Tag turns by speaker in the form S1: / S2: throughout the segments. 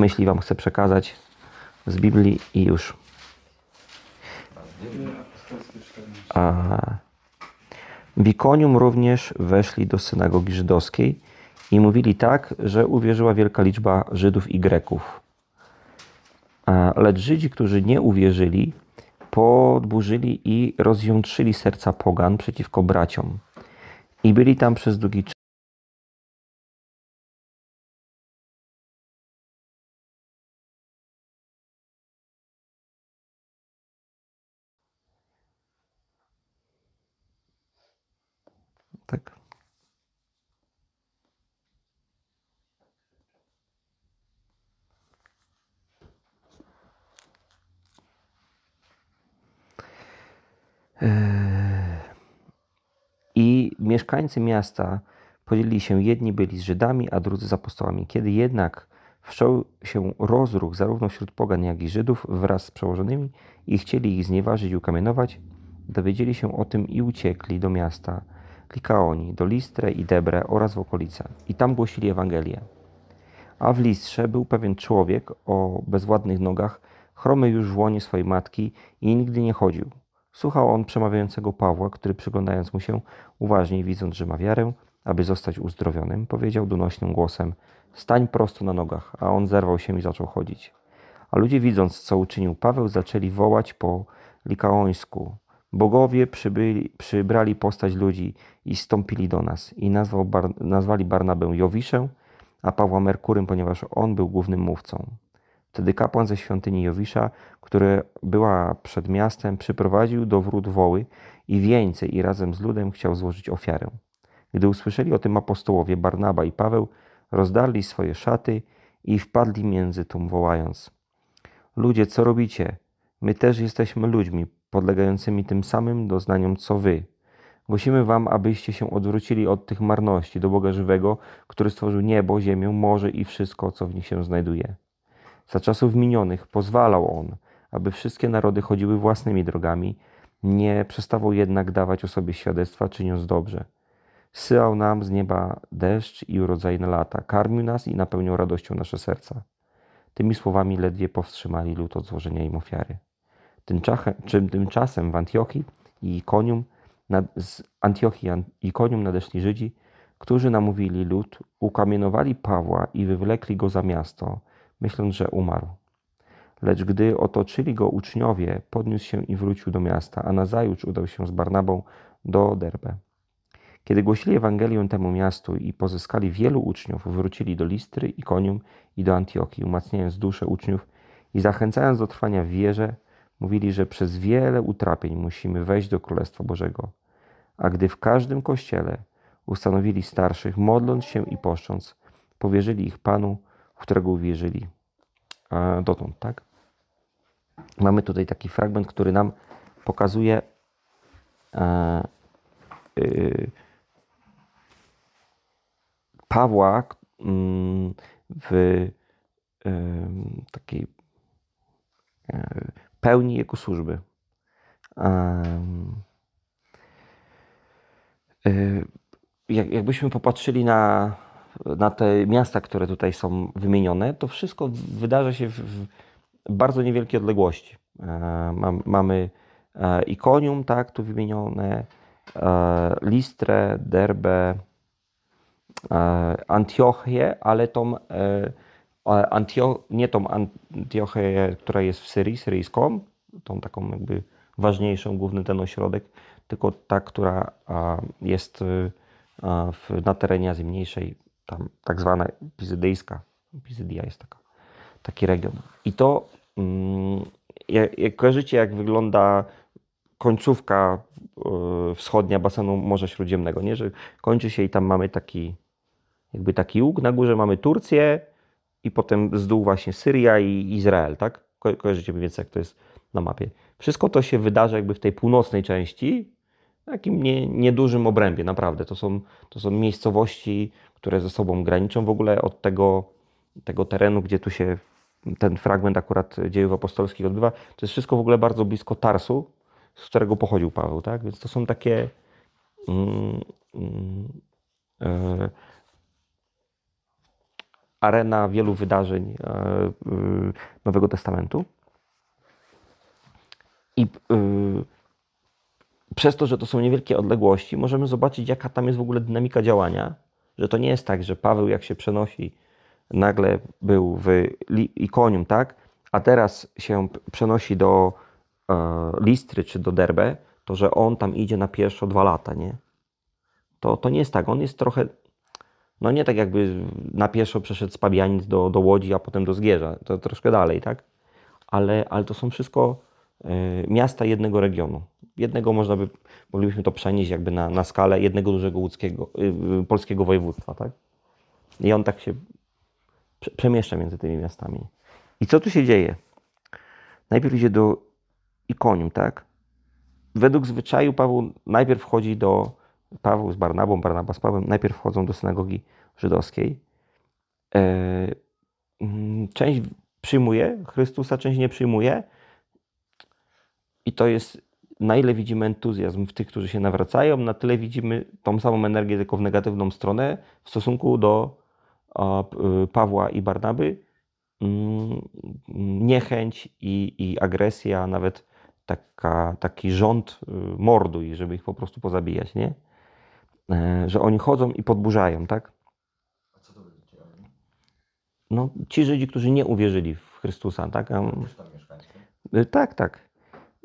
S1: myśli Wam chcę przekazać z Biblii i już. A w Ikonium również weszli do synagogi żydowskiej i mówili tak, że uwierzyła wielka liczba Żydów i Greków. Lecz Żydzi, którzy nie uwierzyli, podburzyli i rozjątrzyli serca pogan przeciwko braciom. I byli tam przez długi czas. Tak. I mieszkańcy miasta podzielili się, jedni byli z Żydami, a drudzy z apostołami. Kiedy jednak wszczął się rozruch zarówno wśród pogan, jak i Żydów wraz z przełożonymi i chcieli ich znieważyć i ukamienować, dowiedzieli się o tym i uciekli do miasta Likaoni, do Listre i Debre oraz w okolice. I tam głosili Ewangelię. A w Listrze był pewien człowiek o bezwładnych nogach, chromy już w łonie swojej matki i nigdy nie chodził. Słuchał on przemawiającego Pawła, który przyglądając mu się uważnie, widząc, że ma wiarę, aby zostać uzdrowionym, powiedział donośnym głosem: Stań prosto na nogach, a on zerwał się i zaczął chodzić. A ludzie, widząc, co uczynił Paweł, zaczęli wołać po likaońsku. Bogowie przybyli, przybrali postać ludzi i stąpili do nas i nazwał Bar, nazwali Barnabę Jowiszem, a Pawła Merkurym, ponieważ on był głównym mówcą. Wtedy kapłan ze świątyni Jowisza, która była przed miastem, przyprowadził do wrót woły i wieńce i razem z ludem chciał złożyć ofiarę. Gdy usłyszeli o tym apostołowie Barnaba i Paweł, rozdarli swoje szaty i wpadli między tłum wołając Ludzie, co robicie? My też jesteśmy ludźmi, podlegającymi tym samym doznaniom co wy. Głosimy wam, abyście się odwrócili od tych marności do Boga żywego, który stworzył niebo, ziemię, morze i wszystko, co w nich się znajduje. Za czasów minionych pozwalał on, aby wszystkie narody chodziły własnymi drogami, nie przestawał jednak dawać o sobie świadectwa, czyniąc dobrze. Syłał nam z nieba deszcz i urodzajne lata, karmił nas i napełniał radością nasze serca. Tymi słowami ledwie powstrzymali lud od złożenia im ofiary. Tymczasem, w Antiochii i Ikonium, z Antiochii i Ikonium nadeszli Żydzi, którzy namówili lud, ukamienowali Pawła i wywlekli go za miasto, myśląc, że umarł. Lecz gdy otoczyli go uczniowie, podniósł się i wrócił do miasta, a nazajutrz udał się z Barnabą do Derbe. Kiedy głosili Ewangelię temu miastu i pozyskali wielu uczniów, wrócili do Listry, Ikonium i do Antiochii, umacniając duszę uczniów i zachęcając do trwania w wierze, mówili, że przez wiele utrapień musimy wejść do Królestwa Bożego. A gdy w każdym kościele ustanowili starszych, modląc się i poszcząc, powierzyli ich Panu, w którego uwierzyli e, dotąd, tak? Mamy tutaj taki fragment, który nam pokazuje e, y, Pawła mm, w y, takiej e, pełni jego służby. Y, jak, jakbyśmy popatrzyli na, na te miasta, które tutaj są wymienione, to wszystko wydarza się w, bardzo niewielkiej odległości. E, mam, mamy e, Ikonium, tak, tu wymienione, e, Listrę, Derbę, Antiochię, ale tą Antio, nie tą Antiochię, która jest w Syrii, syryjską, tą taką jakby ważniejszą, główny ten ośrodek, tylko ta, która jest na terenie Azji Mniejszej, tam tak zwana Pizydyjska. Pizydia jest taka, taki region. I to, mm, jak, jak kojarzycie, jak wygląda końcówka y, wschodnia basenu Morza Śródziemnego, nie? że kończy się i tam mamy taki, jakby taki łuk, na górze mamy Turcję i potem z dół właśnie Syria i Izrael, tak? Ko kojarzycie mniej więcej, jak to jest na mapie. Wszystko to się wydarza jakby w tej północnej części, takim nie, niedużym obrębie, naprawdę. To są, to są miejscowości, które ze sobą graniczą w ogóle od tego, tego terenu, gdzie tu się ten fragment akurat dziejów apostolskich odbywa. To jest wszystko w ogóle bardzo blisko Tarsu, z którego pochodził Paweł, tak? Więc to są takie mm, mm, e, arena wielu wydarzeń e, y, Nowego Testamentu. I y, przez to, że to są niewielkie odległości, możemy zobaczyć, jaka tam jest w ogóle dynamika działania. Że to nie jest tak, że Paweł, jak się przenosi, nagle był w Ikonium, tak? A teraz się przenosi do e, Listry czy do Derbe, to że on tam idzie na pieszo dwa lata, nie? To, to nie jest tak. On jest trochę, no nie tak jakby na pieszo przeszedł z Pabianic do, do Łodzi, a potem do Zgierza. To troszkę dalej, tak? Ale, ale to są wszystko e, miasta jednego regionu. Jednego można by, moglibyśmy to przenieść jakby na, na skalę jednego dużego łódzkiego, y, y, polskiego województwa, tak? I on tak się prze- przemieszcza między tymi miastami. I co tu się dzieje? Najpierw idzie do Ikonium, tak? Według zwyczaju Paweł najpierw wchodzi do, Paweł z Barnabą, Barnaba z Pawłem, najpierw wchodzą do synagogi żydowskiej. E, mm, część przyjmuje Chrystusa, część nie przyjmuje. I to jest, na ile widzimy entuzjazm w tych, którzy się nawracają, na tyle widzimy tą samą energię, tylko w negatywną stronę w stosunku do y, Pawła i Barnaby. Mm, Niechęć i, i agresja, nawet taka, taki rząd y, morduj, żeby ich po prostu pozabijać, nie? E, Że oni chodzą i podburzają, tak?
S2: A co to będziecie oni?
S1: No, ci Żydzi, którzy nie uwierzyli w Chrystusa, tak? A,
S2: Też tam mieszkańcy.
S1: Y, Tak, tak.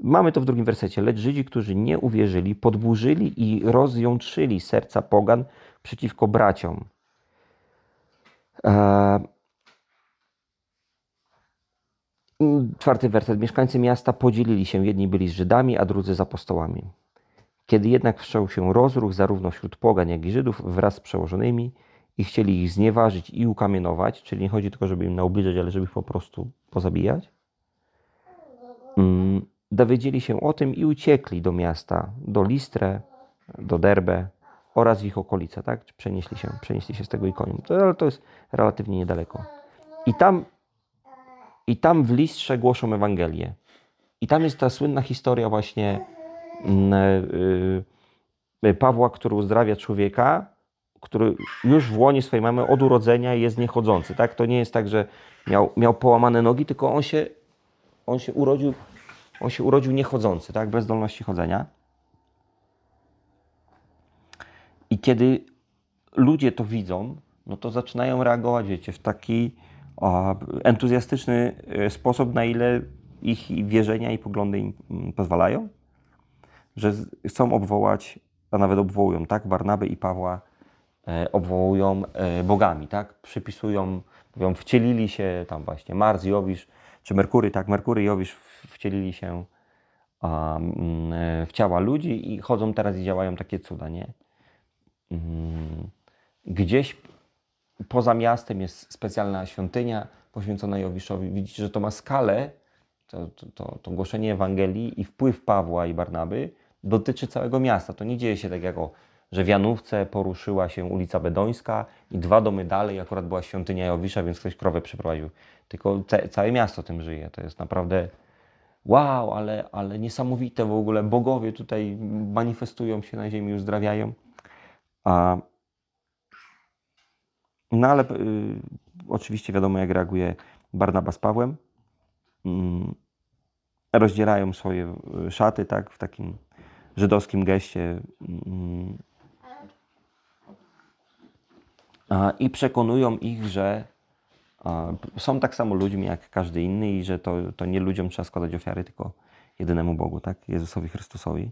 S1: Mamy to w drugim wersecie. Lecz Żydzi, którzy nie uwierzyli, podburzyli i rozjątrzyli serca pogan przeciwko braciom. E, Czwarty werset. Mieszkańcy miasta podzielili się. Jedni byli z Żydami, a drudzy z apostołami. Kiedy jednak wszczął się rozruch zarówno wśród pogan, jak i Żydów wraz z przełożonymi i chcieli ich znieważyć i ukamienować, czyli nie chodzi tylko, żeby im naubliżać, ale żeby ich po prostu pozabijać, mm, dowiedzieli się o tym i uciekli do miasta, do Listrę, do Derbe oraz w ich okolice, tak? Przenieśli się, przenieśli się z tego ikonium. To, ale to jest relatywnie niedaleko. I tam, I tam w Listrze głoszą Ewangelię. I tam jest ta słynna historia właśnie mm, y, y, Pawła, który uzdrawia człowieka, który już w łonie swojej mamy od urodzenia jest niechodzący. Tak? To nie jest tak, że miał, miał połamane nogi, tylko on się, on się urodził on się urodził niechodzący, tak? bez zdolności chodzenia. I kiedy ludzie to widzą, no to zaczynają reagować, wiecie, w taki o, entuzjastyczny e, sposób, na ile ich wierzenia i poglądy im mm, pozwalają, że chcą obwołać, a nawet obwołują, tak? Barnabę i Pawła e, obwołują e, bogami, tak? Przypisują, mówią, wcielili się tam właśnie Mars, Jowisz, czy Merkury, tak? Merkury Jowisz wcielili się mm, e, w ciała ludzi i chodzą teraz i działają takie cuda, nie? Mm, Gdzieś poza miastem jest specjalna świątynia poświęcona Jowiszowi. Widzicie, że to ma skalę, to, to, to, głoszenie Ewangelii i wpływ Pawła i Barnaby dotyczy całego miasta. To nie dzieje się tak że w Janówce poruszyła się ulica Bedońska i dwa domy dalej akurat była świątynia Jowisza, więc ktoś krowę przeprowadził. Tylko całe miasto tym żyje. To jest naprawdę wow, ale, ale niesamowite w ogóle. Bogowie tutaj manifestują się na ziemi, uzdrawiają. A, no ale y, oczywiście wiadomo, jak reaguje Barnaba z Pawłem. Mm, rozdzielają swoje y, szaty, tak, w takim żydowskim geście. A, I przekonują ich, że są tak samo ludźmi jak każdy inny i że to, to nie ludziom trzeba składać ofiary, tylko jedynemu Bogu, tak, Jezusowi Chrystusowi.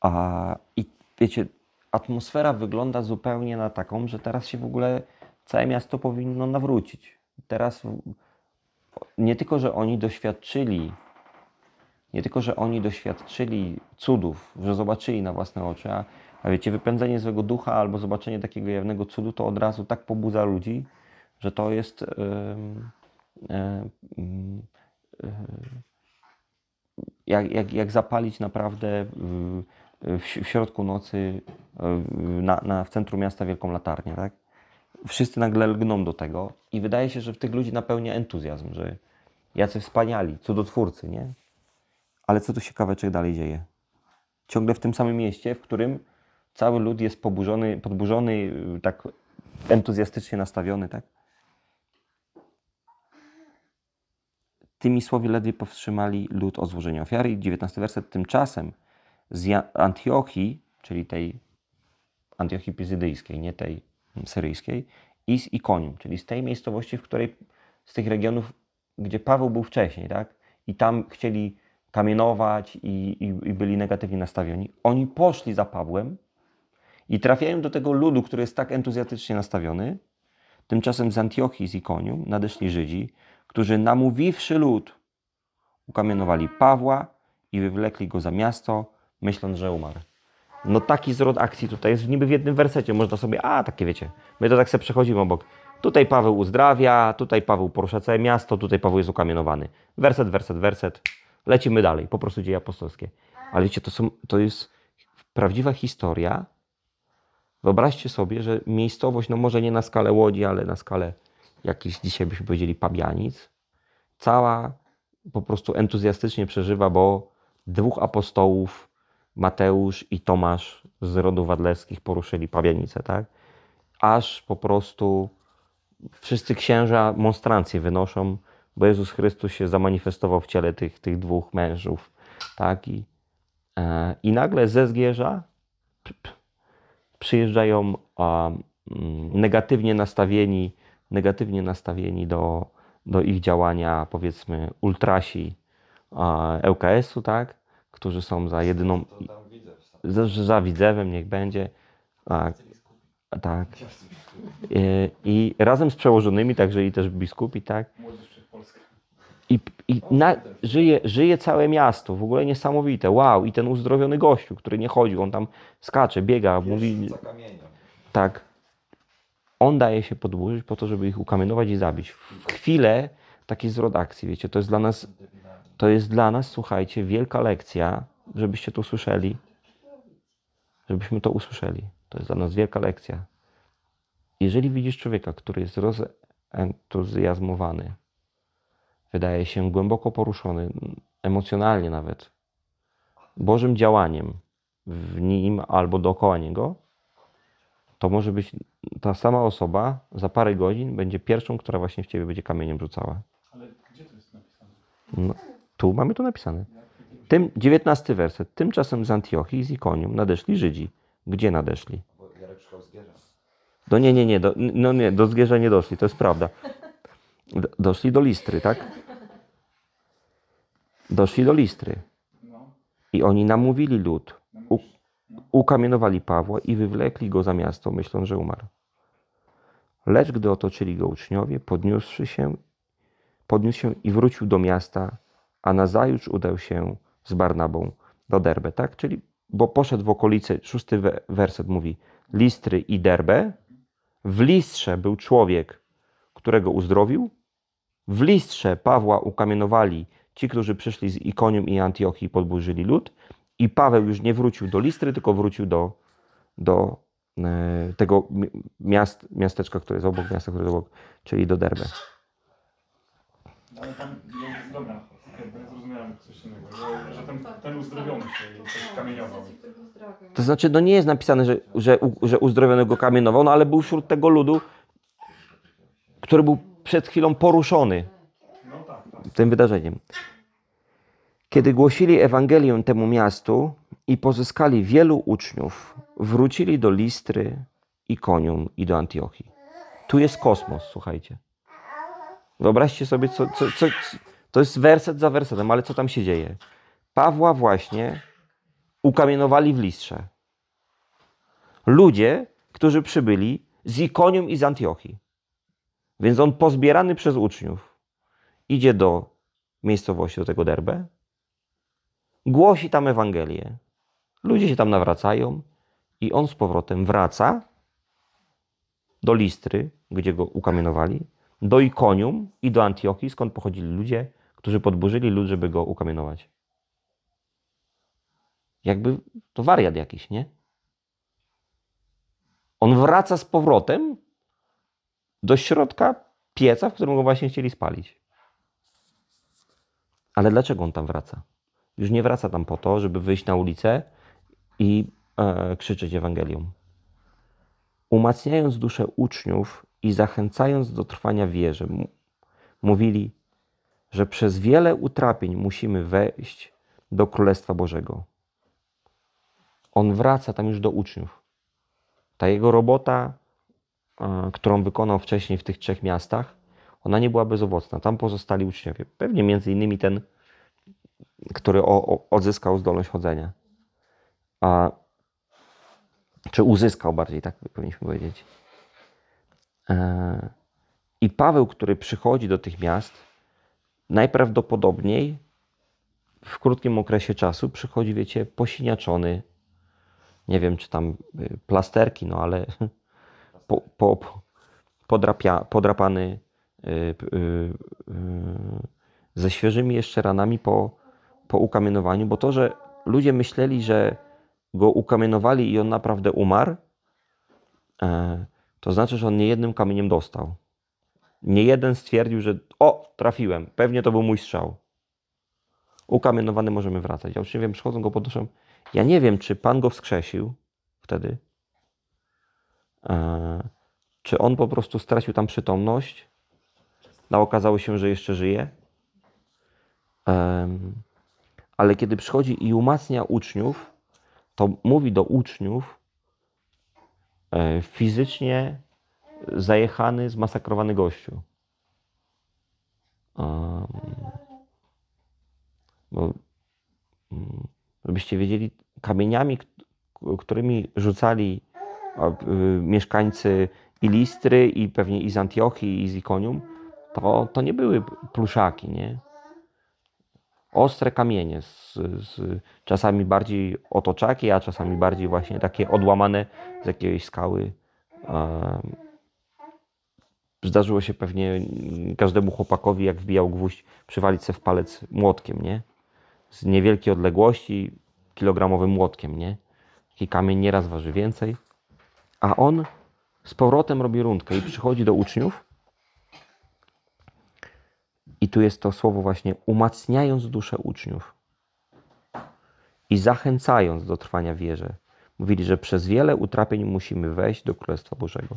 S1: A, I wiecie, atmosfera wygląda zupełnie na taką, że teraz się w ogóle całe miasto powinno nawrócić. Teraz nie tylko, że oni doświadczyli, nie tylko, że oni doświadczyli cudów, że zobaczyli na własne oczy, a, a wiecie, wypędzenie złego ducha albo zobaczenie takiego jawnego cudu, to od razu tak pobudza ludzi, że to jest jak, jak, jak zapalić naprawdę w, w, środku nocy na, na, w centrum miasta wielką latarnię, tak? Wszyscy nagle lgną do tego i wydaje się, że w tych ludzi napełnia entuzjazm, że jacy wspaniali, cudotwórcy, nie? Ale co tu się kaweczek dalej dzieje? Ciągle w tym samym mieście, w którym cały lud jest poburzony, podburzony, tak entuzjastycznie nastawiony, tak? Tymi słowy ledwie powstrzymali lud od złożenia ofiary. I 19 werset. Tymczasem z Antiochii, czyli tej Antiochii Pizydyjskiej, nie tej syryjskiej, i z Ikonium, czyli z tej miejscowości, w której, z tych regionów, gdzie Paweł był wcześniej, tak? I tam chcieli kamienować i, i, i byli negatywnie nastawieni. Oni poszli za Pawłem i trafiają do tego ludu, który jest tak entuzjastycznie nastawiony. Tymczasem z Antiochii, z Ikonium nadeszli Żydzi, którzy namówiwszy lud, ukamienowali Pawła i wywlekli go za miasto, myśląc, że umarł. No taki zwrot akcji tutaj jest niby w jednym wersecie. Można sobie, a takie wiecie, my to tak sobie przechodzimy obok. Tutaj Paweł uzdrawia, tutaj Paweł porusza całe miasto, tutaj Paweł jest ukamienowany. Werset, werset, werset. Lecimy dalej, po prostu dzieje apostolskie. Ale wiecie, to, są, to jest prawdziwa historia. Wyobraźcie sobie, że miejscowość, no może nie na skalę Łodzi, ale na skalę jakichś dzisiaj byśmy powiedzieli Pabianic, cała po prostu entuzjastycznie przeżywa, bo dwóch apostołów, Mateusz i Tomasz z rodów wadlewskich poruszyli Pabianicę, tak? Aż po prostu wszyscy księża monstrancje wynoszą, bo Jezus Chrystus się zamanifestował w ciele tych, tych dwóch mężów, tak? I, e, i nagle ze Zgierza p- p- przyjeżdżają a, mm, negatywnie nastawieni, negatywnie nastawieni do, do ich działania, powiedzmy, ultrasi ŁKS-u, tak? którzy są za jedyną, za, za Widzewem niech będzie. Tak, tak. I, I razem z przełożonymi, także i też biskupi, tak? I, i na, żyje, żyje całe miasto, w ogóle niesamowite. Wow, i ten uzdrowiony gościu, który nie chodził, on tam skacze, biega, mówi,
S2: Za kamieniem.
S1: tak. On daje się podburzyć po to, żeby ich ukamienować i zabić. W chwilę taki zwrot akcji, wiecie, to jest dla nas, to jest dla nas, słuchajcie, wielka lekcja, żebyście to usłyszeli. Żebyśmy to usłyszeli. To jest dla nas wielka lekcja. Jeżeli widzisz człowieka, który jest rozentuzjazmowany, wydaje się głęboko poruszony, emocjonalnie nawet, Bożym działaniem w nim albo dookoła niego, to może być ta sama osoba za parę godzin będzie pierwszą, która właśnie w ciebie będzie kamieniem rzucała.
S3: Ale gdzie to jest napisane?
S1: No, tu mamy to napisane. Tym 19 werset. Tymczasem z Antiochii i z Ikonium nadeszli Żydzi. Gdzie nadeszli? Do nie, nie, nie, do, no nie, do Zgierza nie doszli, to jest prawda. Doszli do Listry, tak? Doszli do Listry.
S3: No,
S1: I oni namówili lud,
S3: no.
S1: Ukamienowali Pawła i wywlekli go za miasto, myśląc, że umarł. Lecz gdy otoczyli go uczniowie, podniósłszy się, podniósł się i wrócił do miasta, a nazajutrz udał się z Barnabą do Derbe, tak? Czyli, bo poszedł w okolice, szósty we- werset mówi, Listry i Derbe. W Listrze był człowiek, którego uzdrowił. W Listrze Pawła ukamienowali ci, którzy przyszli z Ikonium i Antiochii i podburzyli lud. I Paweł już nie wrócił do Listry, tylko wrócił do, do e, tego mi- miast, miasteczka, które jest obok, miasta, które jest obok, czyli do Derbe.
S3: Ale tam, no, dobra, zrozumiałem coś innego, że, że ten, ten uzdrowiony się coś kamieniował.
S1: To znaczy, no nie jest napisane, że, że, że uzdrowionego kamienował, no ale był wśród tego ludu, który był przed chwilą poruszony
S3: No tak, tak.
S1: tym wydarzeniem. Kiedy głosili Ewangelię temu miastu i pozyskali wielu uczniów, wrócili do Listry, Ikonium i do Antiochii. Tu jest kosmos, słuchajcie. Wyobraźcie sobie, co, co, co, to jest werset za wersetem, ale co tam się dzieje? Pawła właśnie ukamienowali w Listrze. Ludzie, którzy przybyli z Ikonium i z Antiochii. Więc on pozbierany przez uczniów idzie do miejscowości, do tego Derbe, głosi tam Ewangelię. Ludzie się tam nawracają i on z powrotem wraca do Listry, gdzie go ukamienowali, do Ikonium i do Antiochii, skąd pochodzili ludzie, którzy podburzyli lud, żeby go ukamienować. Jakby to wariat jakiś, nie? On wraca z powrotem do środka pieca, w którym go właśnie chcieli spalić. Ale dlaczego on tam wraca? Już nie wraca tam po to, żeby wyjść na ulicę i e, krzyczeć Ewangelią. Umacniając duszę uczniów i zachęcając do trwania w wierze, mu- mówili: że przez wiele utrapień musimy wejść do Królestwa Bożego. On wraca tam już do uczniów. Ta jego robota, e, którą wykonał wcześniej w tych trzech miastach, ona nie była bezowocna. Tam pozostali uczniowie. Pewnie między innymi ten, który o, o, odzyskał zdolność chodzenia. A, czy uzyskał bardziej, tak powinniśmy powiedzieć. E, I Paweł, który przychodzi do tych miast, najprawdopodobniej w krótkim okresie czasu przychodzi, wiecie, posiniaczony. Nie wiem, czy tam y, plasterki, no ale po, po, po, podrapia, podrapany y, y, ze świeżymi jeszcze ranami po, po ukamienowaniu, bo to, że ludzie myśleli, że go ukamienowali i on naprawdę umarł, e, to znaczy, że on nie jednym kamieniem dostał. Nie jeden stwierdził, że o, trafiłem, pewnie to był mój strzał. Ukamienowany możemy wracać. Ja uczniowie przychodzą go podnoszą. Ja nie wiem, czy Pan go wskrzesił wtedy, e, czy on po prostu stracił tam przytomność, a okazało się, że jeszcze żyje. Ale kiedy przychodzi i umacnia uczniów, to mówi do uczniów e, fizycznie zajechany, zmasakrowany gościu. Bo, mm, żebyście wiedzieli, kamieniami, którymi rzucali y, mieszkańcy i Listry, i pewnie i z Antiochii, i z Ikonium, to, to nie były pluszaki, nie? Ostre kamienie, z, z, czasami bardziej otoczaki, a czasami bardziej właśnie takie odłamane z jakiejś skały. Zdarzyło się pewnie mm, każdemu chłopakowi, jak wbijał gwóźdź, przywalić se w palec młotkiem, nie? Z niewielkiej odległości, kilogramowym młotkiem, nie? Taki kamień nieraz waży więcej. A on z powrotem robi rundkę i przychodzi do uczniów. I tu jest to słowo właśnie umacniając duszę uczniów i zachęcając do trwania wierze. Mówili, że przez wiele utrapień musimy wejść do Królestwa Bożego.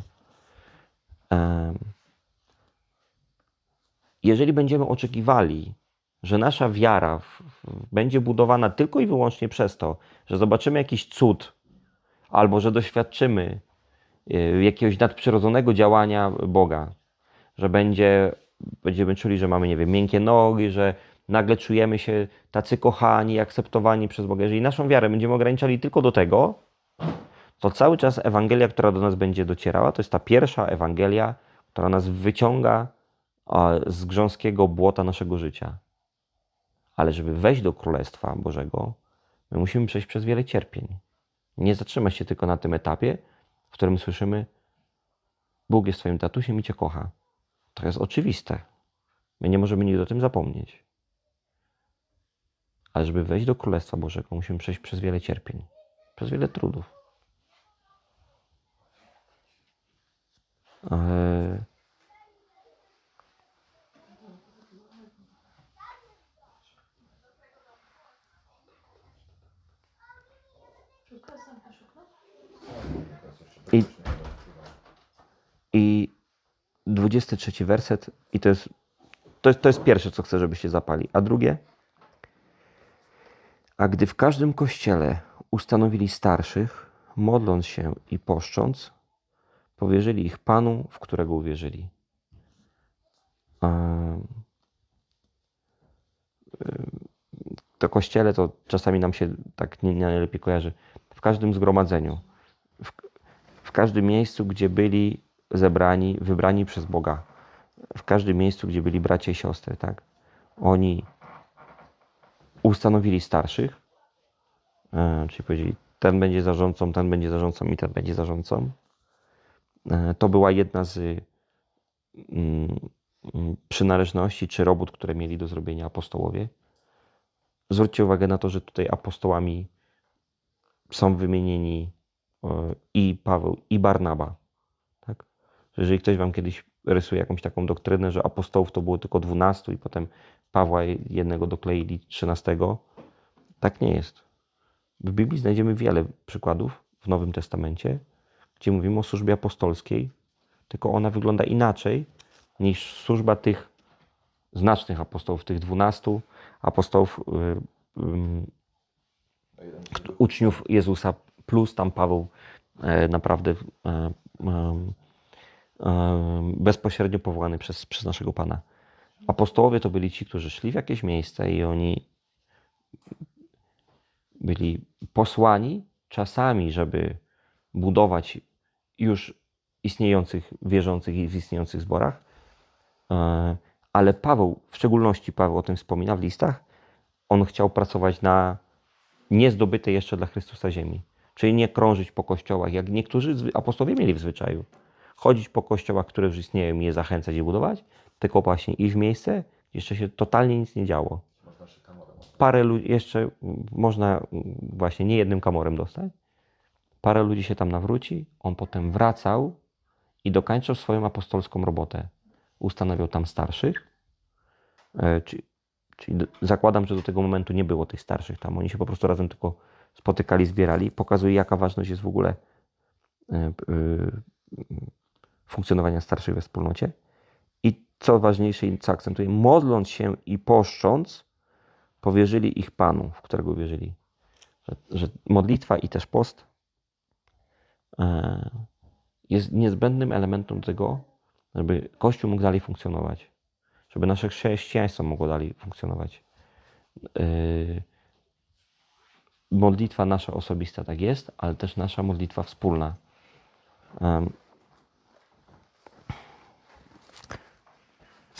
S1: Jeżeli będziemy oczekiwali, że nasza wiara będzie budowana tylko i wyłącznie przez to, że zobaczymy jakiś cud, albo że doświadczymy y, jakiegoś nadprzyrodzonego działania Boga, że będzie, będziemy czuli, że mamy, nie wiem, miękkie nogi, że nagle czujemy się tacy kochani, akceptowani przez Boga. Jeżeli naszą wiarę będziemy ograniczali tylko do tego, to cały czas Ewangelia, która do nas będzie docierała, to jest ta pierwsza Ewangelia, która nas wyciąga z grząskiego błota naszego życia. Ale żeby wejść do Królestwa Bożego, my musimy przejść przez wiele cierpień. Nie zatrzymać się tylko na tym etapie, w którym słyszymy: Bóg jest Twoim tatusiem i Cię kocha. To jest oczywiste. My nie możemy nigdy o tym zapomnieć. Ale żeby wejść do Królestwa Bożego, musimy przejść przez wiele cierpień, przez wiele trudów. Eee, I, I 23 werset, i to jest, to jest, to jest pierwsze, co chcę, żebyście zapali. A drugie, a gdy w każdym kościele ustanowili starszych, modląc się i poszcząc, powierzyli ich Panu, w którego uwierzyli. Em, To kościele to czasami nam się tak nie, nie najlepiej kojarzy. W każdym zgromadzeniu, w, w każdym miejscu, gdzie byli zebrani, wybrani przez Boga, w każdym miejscu, gdzie byli bracia i siostry, tak? Oni ustanowili starszych, e, czyli powiedzieli, ten będzie zarządcą, ten będzie zarządcą i ten będzie zarządcą. E, To była jedna z mm, mm, przynależności czy robót, które mieli do zrobienia apostołowie. Zwróćcie uwagę na to, że tutaj apostołami są wymienieni e, i Paweł, i Barnaba. Że jeżeli ktoś wam kiedyś rysuje jakąś taką doktrynę, że apostołów to było tylko 12 i potem Pawła jednego dokleili 13, tak nie jest. W Biblii znajdziemy wiele przykładów w Nowym Testamencie, gdzie mówimy o służbie apostolskiej, tylko ona wygląda inaczej niż służba tych znacznych apostołów, tych dwunastu apostołów, y, y, uczniów Jezusa, plus tam Paweł e, naprawdę e, e, bezpośrednio powołany przez, przez naszego Pana. Apostołowie to byli ci, którzy szli w jakieś miejsce i oni byli posłani czasami, żeby budować już istniejących wierzących i w istniejących zborach. E, Ale Paweł, w szczególności Paweł o tym wspomina w listach, on chciał pracować na niezdobytej jeszcze dla Chrystusa ziemi. Czyli nie krążyć po kościołach, jak niektórzy apostołowie mieli w zwyczaju. Chodzić po kościołach, które już istnieją i je zachęcać i budować, tylko właśnie w miejsce, gdzie jeszcze się totalnie nic nie działo. Parę ludzi, jeszcze można właśnie nie jednym kamorem dostać. Parę ludzi się tam nawróci, on potem wracał i dokończył swoją apostolską robotę. Ustanawiał tam starszych, e, czy, czyli do- zakładam, że do tego momentu nie było tych starszych tam. Oni się po prostu razem tylko spotykali, zbierali. Pokazuje, jaka ważność jest w ogóle e, e, funkcjonowania starszych we wspólnocie. I co ważniejsze i co akcentuję, modląc się i poszcząc, powierzyli ich Panu, w którego wierzyli. Że, że modlitwa i też post e, jest niezbędnym elementem tego, żeby Kościół mógł dalej funkcjonować, żeby nasze chrześcijaństwo mogło dalej funkcjonować. E, modlitwa nasza osobista tak jest, ale też nasza modlitwa wspólna.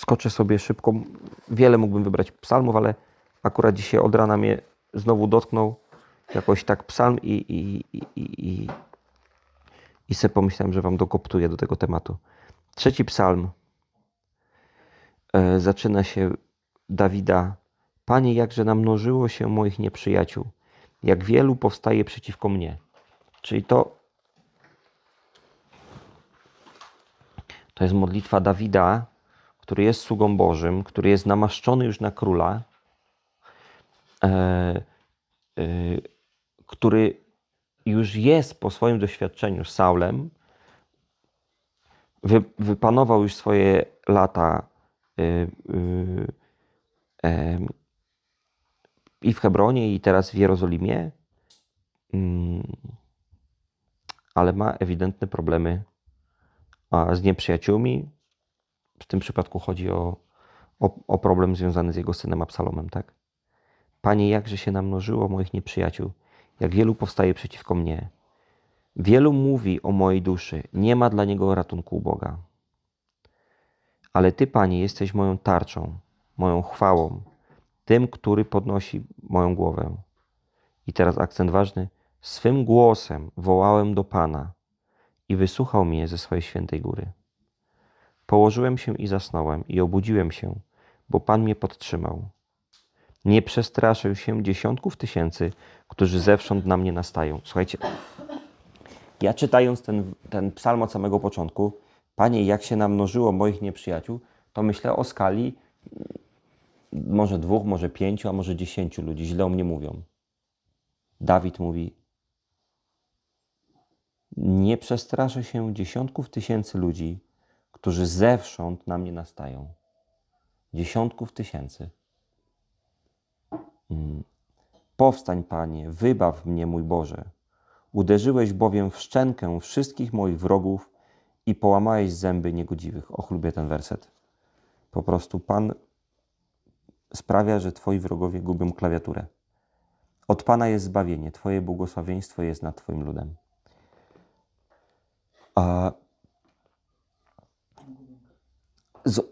S1: Skoczę sobie szybko. Wiele mógłbym wybrać psalmów, ale akurat dzisiaj od rana mnie znowu dotknął jakoś tak psalm i, i, i, i, i, sobie pomyślałem, że wam dokoptuję do tego tematu. Trzeci psalm e, zaczyna się Dawida. Panie, jakże namnożyło się moich nieprzyjaciół, jak wielu powstaje przeciwko mnie. Czyli to, to jest modlitwa Dawida, który jest sługą Bożym, który jest namaszczony już na króla, e, e, który już jest po swoim doświadczeniu Saulem, wy, wypanował już swoje lata e, i w Hebronie, i teraz w Jerozolimie, Mm, ale ma ewidentne problemy z nieprzyjaciółmi. W tym przypadku chodzi o, o, o problem związany z jego synem Absalomem, tak? Panie, jakże się namnożyło moich nieprzyjaciół, jak wielu powstaje przeciwko mnie. Wielu mówi o mojej duszy, nie ma dla niego ratunku u Boga. Ale Ty, Panie, jesteś moją tarczą, moją chwałą, tym, który podnosi moją głowę. I teraz akcent ważny. Swym głosem wołałem do Pana i wysłuchał mnie ze swojej świętej góry. Położyłem się i zasnąłem i obudziłem się, bo Pan mnie podtrzymał. Nie przestraszę się dziesiątków tysięcy, którzy zewsząd na mnie nastają. Słuchajcie, ja czytając ten, ten psalm od samego początku, Panie, jak się namnożyło moich nieprzyjaciół, to myślę o skali mm, może dwóch, może pięciu, a może dziesięciu ludzi źle o mnie mówią. Dawid mówi: Nie przestraszę się dziesiątków tysięcy ludzi, którzy zewsząd na mnie nastają. Dziesiątków tysięcy. Mm. Powstań, Panie, wybaw mnie, mój Boże. Uderzyłeś bowiem w szczękę wszystkich moich wrogów i połamałeś zęby niegodziwych. Och, lubię ten werset. Po prostu Pan sprawia, że Twoi wrogowie gubią klawiaturę. Od Pana jest zbawienie, Twoje błogosławieństwo jest nad Twoim ludem. A z-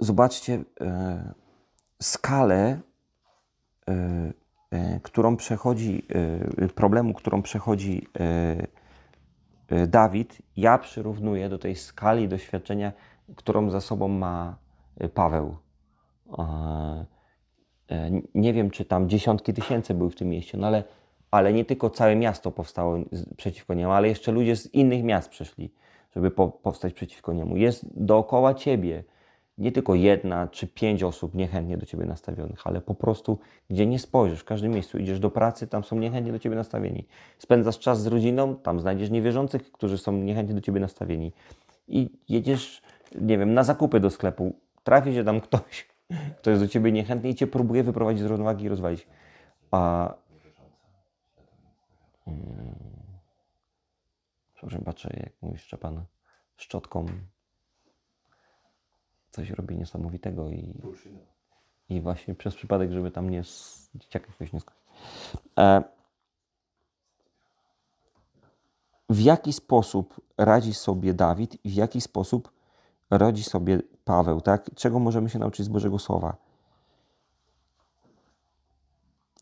S1: zobaczcie e, skalę, e, e, którą przechodzi, problemu, którą przechodzi Dawid, ja przyrównuję do tej skali doświadczenia, którą za sobą ma Paweł. Nie wiem, czy tam dziesiątki tysięcy były w tym mieście, no ale, ale nie tylko całe miasto powstało przeciwko niemu, ale jeszcze ludzie z innych miast przyszli, żeby po, powstać przeciwko niemu. Jest dookoła ciebie nie tylko jedna czy pięć osób niechętnie do ciebie nastawionych, ale po prostu gdzie nie spojrzysz, w każdym miejscu idziesz do pracy, tam są niechętnie do ciebie nastawieni. Spędzasz czas z rodziną, tam znajdziesz niewierzących, którzy są niechętnie do ciebie nastawieni. I jedziesz, nie wiem, na zakupy do sklepu, trafi się tam ktoś, To jest do ciebie niechętny i cię próbuje wyprowadzić z równowagi i rozwalić. A... Mm. Przepraszam, patrzę, jak mój Szczepan szczotką coś robi niesamowitego i, i właśnie przez przypadek, żeby tam nie s- dzieciaka jakiegoś nie skończyć. E, w jaki sposób radzi sobie Dawid i w jaki sposób radzi sobie Paweł, tak? Czego możemy się nauczyć z Bożego Słowa?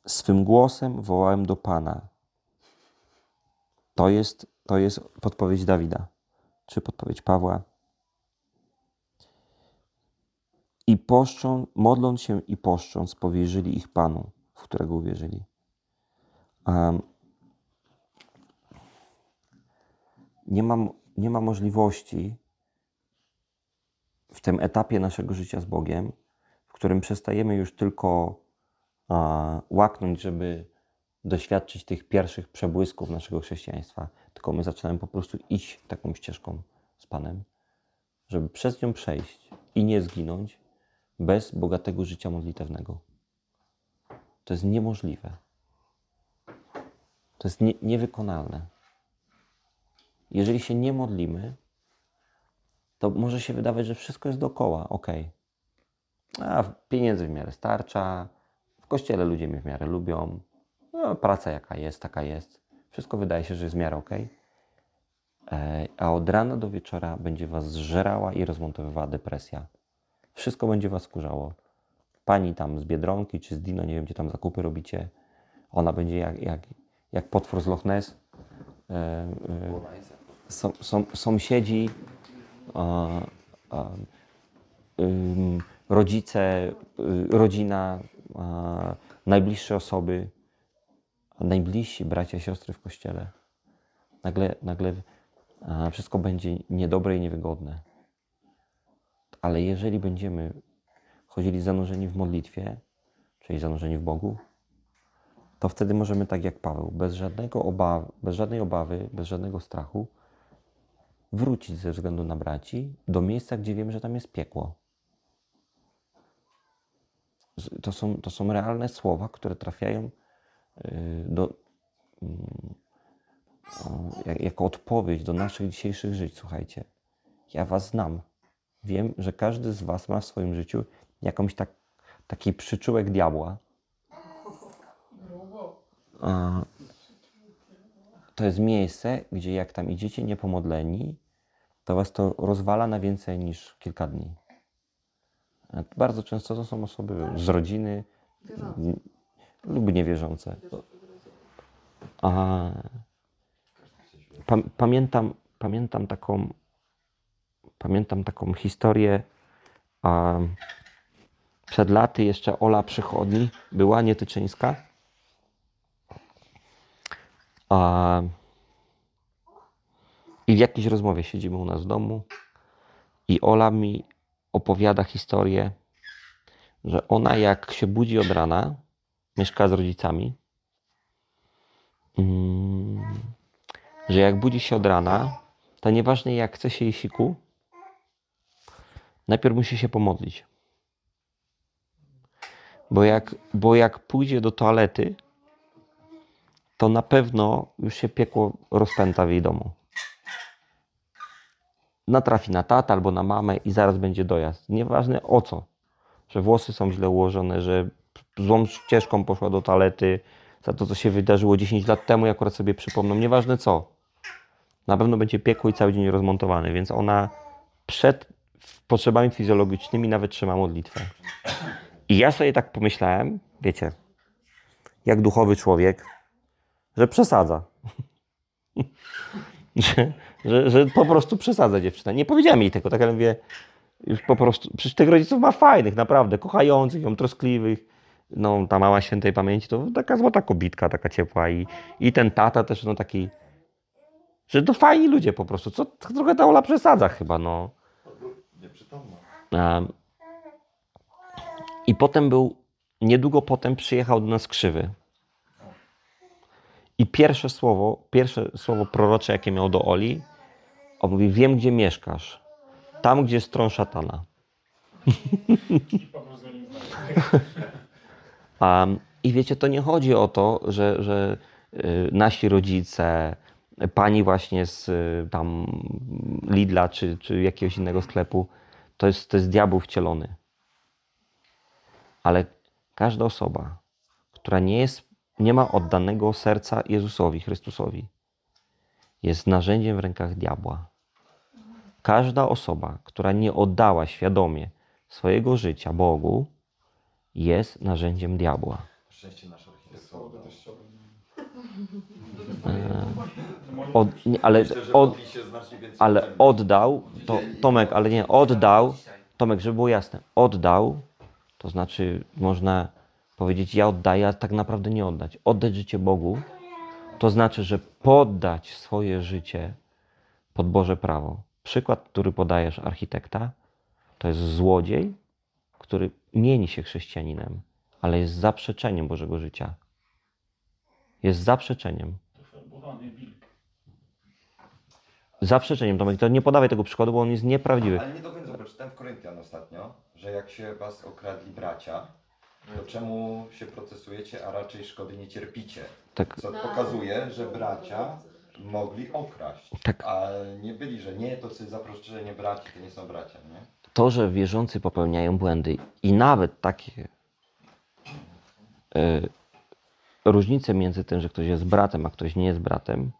S1: Swym głosem wołałem do Pana. To jest, to jest podpowiedź Dawida, czy podpowiedź Pawła. I poszczą, modląc się i poszcząc, powierzyli ich Panu, w którego uwierzyli. Um, nie, ma, nie ma możliwości w tym etapie naszego życia z Bogiem, w którym przestajemy już tylko łaknąć, żeby doświadczyć tych pierwszych przebłysków naszego chrześcijaństwa, tylko my zaczynamy po prostu iść taką ścieżką z Panem, żeby przez nią przejść i nie zginąć bez bogatego życia modlitewnego. To jest niemożliwe. To jest nie, niewykonalne. Jeżeli się nie modlimy, to może się wydawać, że wszystko jest dookoła, ok. A pieniędzy w miarę starcza, w kościele ludzie mnie w miarę lubią, no, praca jaka jest, taka jest. Wszystko wydaje się, że jest w miarę ok. A od rana do wieczora będzie was zżerała i rozmontowywała depresja. Wszystko będzie was kurzało. Pani tam z Biedronki czy z Dino, nie wiem gdzie tam zakupy robicie, ona będzie jak, jak, jak potwór z Loch Ness. E, e, są, są, sąsiedzi, a, a, ym, rodzice, y, rodzina, a, najbliższe osoby, najbliżsi bracia, siostry w kościele. Nagle, nagle wszystko będzie niedobre i niewygodne. Ale jeżeli będziemy chodzili zanurzeni w modlitwie, czyli zanurzeni w Bogu, to wtedy możemy tak jak Paweł, bez, żadnego obaw, bez żadnej obawy, bez żadnego strachu, wrócić ze względu na braci do miejsca, gdzie wiemy, że tam jest piekło. To są, to są realne słowa, które trafiają y, do, mm, jako odpowiedź do naszych dzisiejszych żyć. Słuchajcie, ja Was znam. Wiem, że każdy z Was ma w swoim życiu jakąś tak, taki przyczółek diabła. To jest miejsce, gdzie jak tam idziecie niepomodleni, to was to rozwala na więcej niż kilka dni. Bardzo często to są osoby z rodziny n- lub niewierzące. A, pa, pamiętam, pamiętam taką pamiętam taką historię a, przed laty jeszcze Ola przychodni była nietyczyńska. A, I w jakiejś rozmowie siedzimy u nas w domu i Ola mi opowiada historię, że ona jak się budzi od rana, mieszka z rodzicami, mm, że jak budzi się od rana, to nieważne jak chce się jej siku, najpierw musi się pomodlić. Bo jak, bo jak pójdzie do toalety, to na pewno już się piekło rozpęta w jej domu. Natrafi na tatę albo na mamę i zaraz będzie dojazd. Nieważne o co. Że włosy są źle ułożone, że złą ścieżką poszła do toalety za to, co się wydarzyło 10 lat temu i akurat sobie przypomną. Nieważne co. Na pewno będzie piekło i cały dzień rozmontowany, więc ona przed potrzebami fizjologicznymi nawet trzyma modlitwę. I ja sobie tak pomyślałem, wiecie, jak duchowy człowiek, że przesadza. że, że, że po prostu przesadza dziewczyna. Nie powiedziałem jej tego, tak ale mówię, już po prostu, przecież tych rodziców ma fajnych, naprawdę, kochających ją, troskliwych. No, ta mała świętej pamięci to taka złota kobitka, taka ciepła i, i ten tata też, no taki, że to fajni ludzie po prostu. Co, trochę ta Ola przesadza chyba, no. I potem był, niedługo potem przyjechał do nas krzywy. I pierwsze słowo, pierwsze słowo prorocze, jakie miał do Oli, on mówi, wiem gdzie mieszkasz. Tam, gdzie jest tron szatana. Um, I wiecie, to nie chodzi o to, że, że y, nasi rodzice, pani właśnie z y, tam Lidla czy, czy jakiegoś innego sklepu, to jest, to jest diabeł wcielony. Ale każda osoba, która nie, jest, nie ma oddanego serca Jezusowi, Chrystusowi, jest narzędziem w rękach diabła. Każda osoba, która nie oddała świadomie swojego życia Bogu, jest narzędziem diabła.
S2: Szczęście nasz architekt
S3: Słowo
S2: słowo.
S3: teściowe.
S1: Od, nie, ale, od, ale oddał, to Tomek, ale nie, oddał, Tomek, żeby było jasne, oddał, to znaczy można powiedzieć, ja oddaję, a tak naprawdę nie oddać. Oddać życie Bogu, to znaczy, że poddać swoje życie pod Boże prawo. Przykład, który podajesz architekta, to jest złodziej, który mieni się chrześcijaninem, ale jest zaprzeczeniem Bożego życia. Jest zaprzeczeniem. Zaprzeczeniem, Tomek, to nie podawaj tego przykładu, bo on jest nieprawdziwy.
S2: Ale nie do końca, bo czytałem w Koryntian ostatnio, że jak się was okradli bracia, to czemu się procesujecie, a raczej szkody nie cierpicie?
S1: Tak,
S2: Co pokazuje, że bracia mogli okraść.
S1: Tak.
S2: A nie byli, że nie, to jest zaproszczenie braci, to nie są bracia, nie?
S1: to, że wierzący popełniają błędy i nawet takie e, różnice między tym, że ktoś jest bratem, a ktoś nie jest bratem,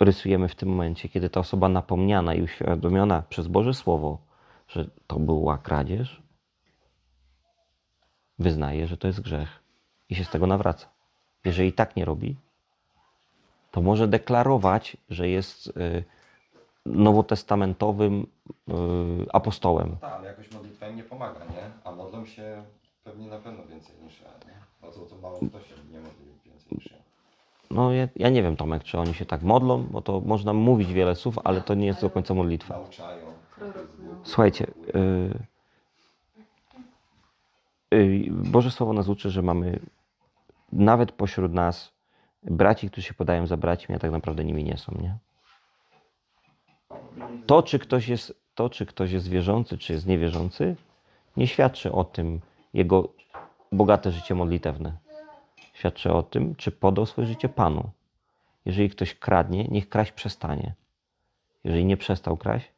S1: rysujemy w tym momencie, kiedy ta osoba napomniana i uświadomiona przez Boże Słowo, że to była kradzież, wyznaje, że to jest grzech i się z tego nawraca. Jeżeli tak nie robi, to może deklarować, że jest y, nowotestamentowym y, apostołem.
S2: Tak, ale jakoś modlitwa im nie pomaga, nie? A modlą się pewnie na pewno więcej niż ja, nie? No to, to mało kto się nie modli więcej niż ja.
S1: No ja, ja nie wiem, Tomek, czy oni się tak modlą, bo to można mówić wiele słów, ale to nie jest do końca modlitwa.
S2: Nauczają.
S1: Słuchajcie, y, y, Boże Słowo nas uczy, że mamy nawet pośród nas braci, którzy się podają za braćmi, a tak naprawdę nimi nie są, nie? To, czy ktoś jest, to, czy ktoś jest wierzący, czy jest niewierzący, nie świadczy o tym jego bogate życie modlitewne. Świadczy o tym, czy podał swoje życie Panu. Jeżeli ktoś kradnie, niech kraść przestanie. Jeżeli nie przestał kraść,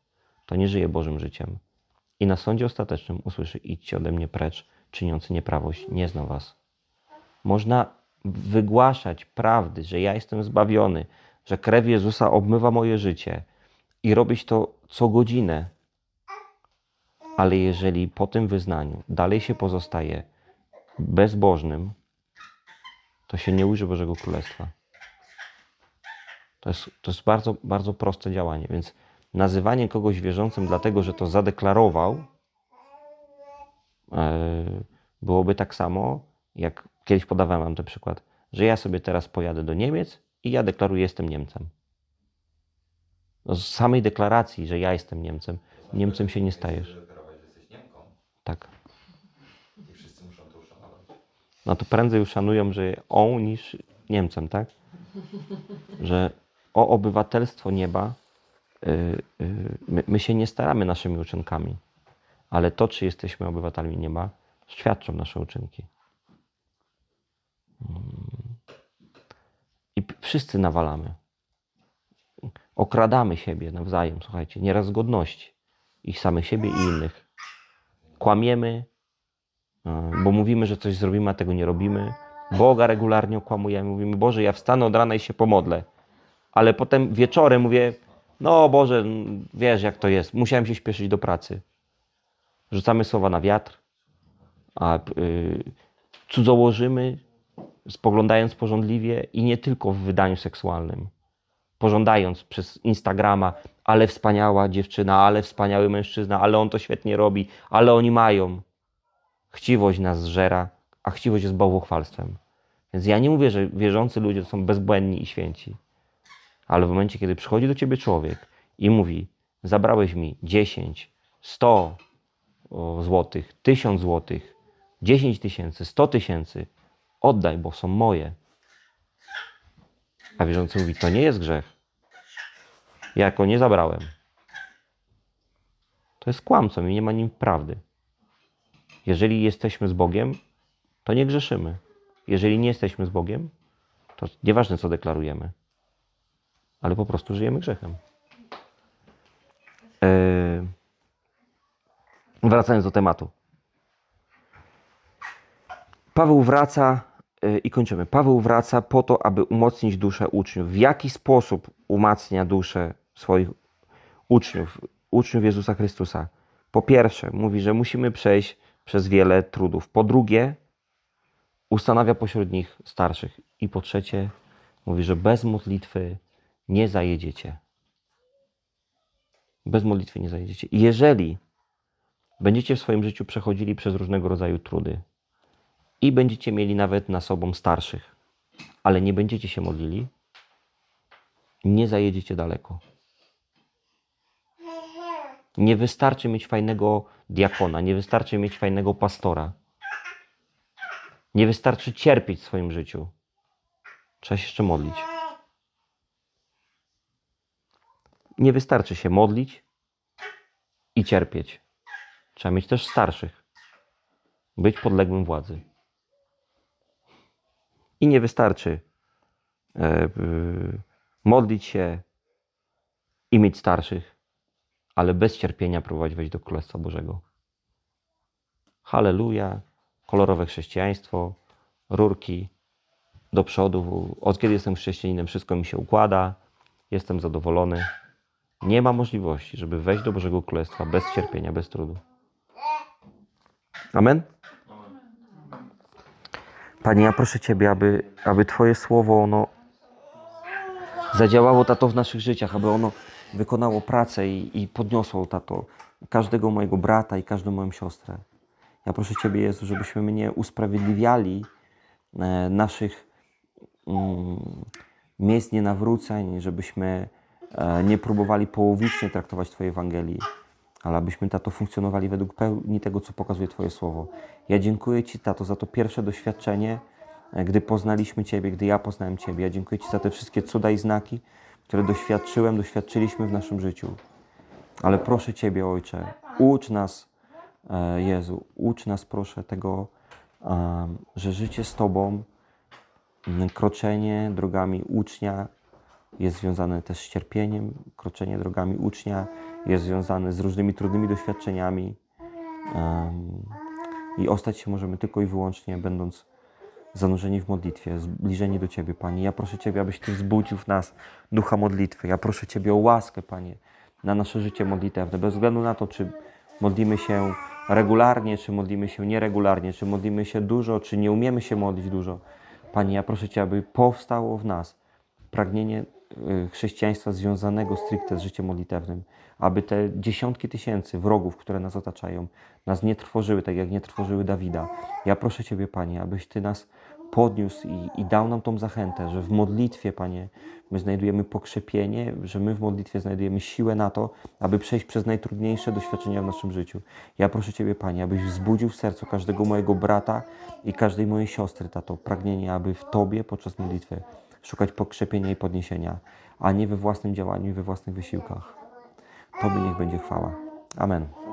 S1: to nie żyje Bożym życiem. I na sądzie ostatecznym usłyszy: idźcie ode mnie precz, czyniący nieprawość, nie znam was. Można wygłaszać prawdy, że ja jestem zbawiony, że krew Jezusa obmywa moje życie i robić to co godzinę. Ale jeżeli po tym wyznaniu dalej się pozostaje bezbożnym, to się nie ujrzy Bożego Królestwa. To jest, to jest bardzo, bardzo proste działanie, więc nazywanie kogoś wierzącym dlatego, że to zadeklarował, e, byłoby tak samo, jak kiedyś podawałem wam ten przykład, że ja sobie teraz pojadę do Niemiec i ja deklaruję, jestem Niemcem. No z samej deklaracji, że ja jestem Niemcem, Niemcem się nie stajesz.
S2: Deklarować, że jesteś Niemką
S1: Tak.
S2: i wszyscy muszą to uszanować.
S1: No to prędzej uszanują, że on niż Niemcem, tak? Że o obywatelstwo nieba y, y, my, my się nie staramy naszymi uczynkami, ale to, czy jesteśmy obywatelami nieba, świadczą nasze uczynki. Mm. I wszyscy nawalamy. Okradamy siebie nawzajem, słuchajcie, nieraz godności. I samych siebie i innych. Kłamiemy, E, bo mówimy, że coś zrobimy, a tego nie robimy. Boga regularnie okłamujemy. Mówimy, Boże, ja wstanę od rana i się pomodlę. Ale potem wieczorem mówię, no Boże, wiesz jak to jest. Musiałem się śpieszyć do pracy. Rzucamy słowa na wiatr, a y, cudzołożymy, spoglądając pożądliwie i nie tylko w wydaniu seksualnym. Pożądając przez Instagrama, ale wspaniała dziewczyna, ale wspaniały mężczyzna, ale on to świetnie robi, ale oni mają. Chciwość nas zżera, a chciwość jest bałwochwalstwem. Więc ja nie mówię, że wierzący ludzie są bezbłędni i święci. Ale w momencie, kiedy przychodzi do ciebie człowiek i mówi: Zabrałeś mi 10, 100 o, złotych, 1000 złotych, 10 tysięcy, 100 tysięcy, oddaj, bo są moje. A wierzący mówi: To nie jest grzech. Ja go nie zabrałem. To jest kłamcą i nie ma nim prawdy. Jeżeli jesteśmy z Bogiem, to nie grzeszymy. Jeżeli nie jesteśmy z Bogiem, to nieważne co deklarujemy, ale po prostu żyjemy grzechem. Yy, Wracając do tematu. Paweł wraca i kończymy. Paweł wraca po to, aby umocnić duszę uczniów. W jaki sposób umacnia duszę swoich uczniów, uczniów Jezusa Chrystusa? Po pierwsze, mówi, że musimy przejść przez wiele trudów. Po drugie, ustanawia pośród nich starszych. I po trzecie, mówi, że bez modlitwy nie zajedziecie. Bez modlitwy nie zajedziecie. Jeżeli będziecie w swoim życiu przechodzili przez różnego rodzaju trudy i będziecie mieli nawet na sobą starszych, ale nie będziecie się modlili, nie zajedziecie daleko. Nie wystarczy mieć fajnego diakona, nie wystarczy mieć fajnego pastora. Nie wystarczy cierpieć w swoim życiu. Trzeba się jeszcze modlić. Nie wystarczy się modlić i cierpieć. Trzeba mieć też starszych. Być podległym władzy. I nie wystarczy e, modlić się i mieć starszych, ale bez cierpienia próbować wejść do Królestwa Bożego. Halleluja, kolorowe chrześcijaństwo, rurki do przodu. Od kiedy jestem chrześcijaninem, wszystko mi się układa, jestem zadowolony. Nie ma możliwości, żeby wejść do Bożego Królestwa bez cierpienia, bez trudu. Amen? Panie, ja proszę Ciebie, aby, aby Twoje słowo ono zadziałało, Tato, w naszych życiach, aby ono wykonało pracę i, i podniosło, Tato, każdego mojego brata i każdą moją siostrę. Ja proszę Ciebie, Jezu, żebyśmy nie usprawiedliwiali e, naszych mm, miejsc nienawróceń, żebyśmy e, nie próbowali połowicznie traktować Twojej Ewangelii, ale abyśmy, Tato, funkcjonowali według pełni tego, co pokazuje Twoje Słowo. Ja dziękuję Ci, Tato, za to pierwsze doświadczenie, e, gdy poznaliśmy Ciebie, gdy ja poznałem Ciebie. Ja dziękuję Ci za te wszystkie cuda i znaki, które doświadczyłem, doświadczyliśmy w naszym życiu. Ale proszę Ciebie, Ojcze, ucz nas, e, Jezu, ucz nas, proszę, tego, że życie z Tobą, kroczenie drogami ucznia jest związane też z cierpieniem, kroczenie drogami ucznia jest związane z różnymi trudnymi doświadczeniami. I ostać się możemy tylko i wyłącznie, będąc zanurzeni w modlitwie, zbliżeni do Ciebie, Panie. Ja proszę Ciebie, abyś Ty wzbudził w nas ducha modlitwy. Ja proszę Ciebie o łaskę, Panie, na nasze życie modlitewne, bez względu na to, czy modlimy się regularnie, czy modlimy się nieregularnie, czy modlimy się dużo, czy nie umiemy się modlić dużo. Panie, ja proszę Cię, aby powstało w nas pragnienie chrześcijaństwa związanego stricte z życiem modlitewnym, aby te dziesiątki tysięcy wrogów, które nas otaczają, nas nie trwożyły, tak jak nie trwożyły Dawida. Ja proszę Ciebie, Panie, abyś Ty nas podniósł i, i dał nam tą zachętę, że w modlitwie, Panie, my znajdujemy pokrzepienie, że my w modlitwie znajdujemy siłę na to, aby przejść przez najtrudniejsze doświadczenia w naszym życiu. Ja proszę Ciebie, Panie, abyś wzbudził w sercu każdego mojego brata i każdej mojej siostry, tato, pragnienie, aby w Tobie podczas modlitwy szukać pokrzepienia i podniesienia, a nie we własnym działaniu i we własnych wysiłkach. Tobie niech będzie chwała. Amen.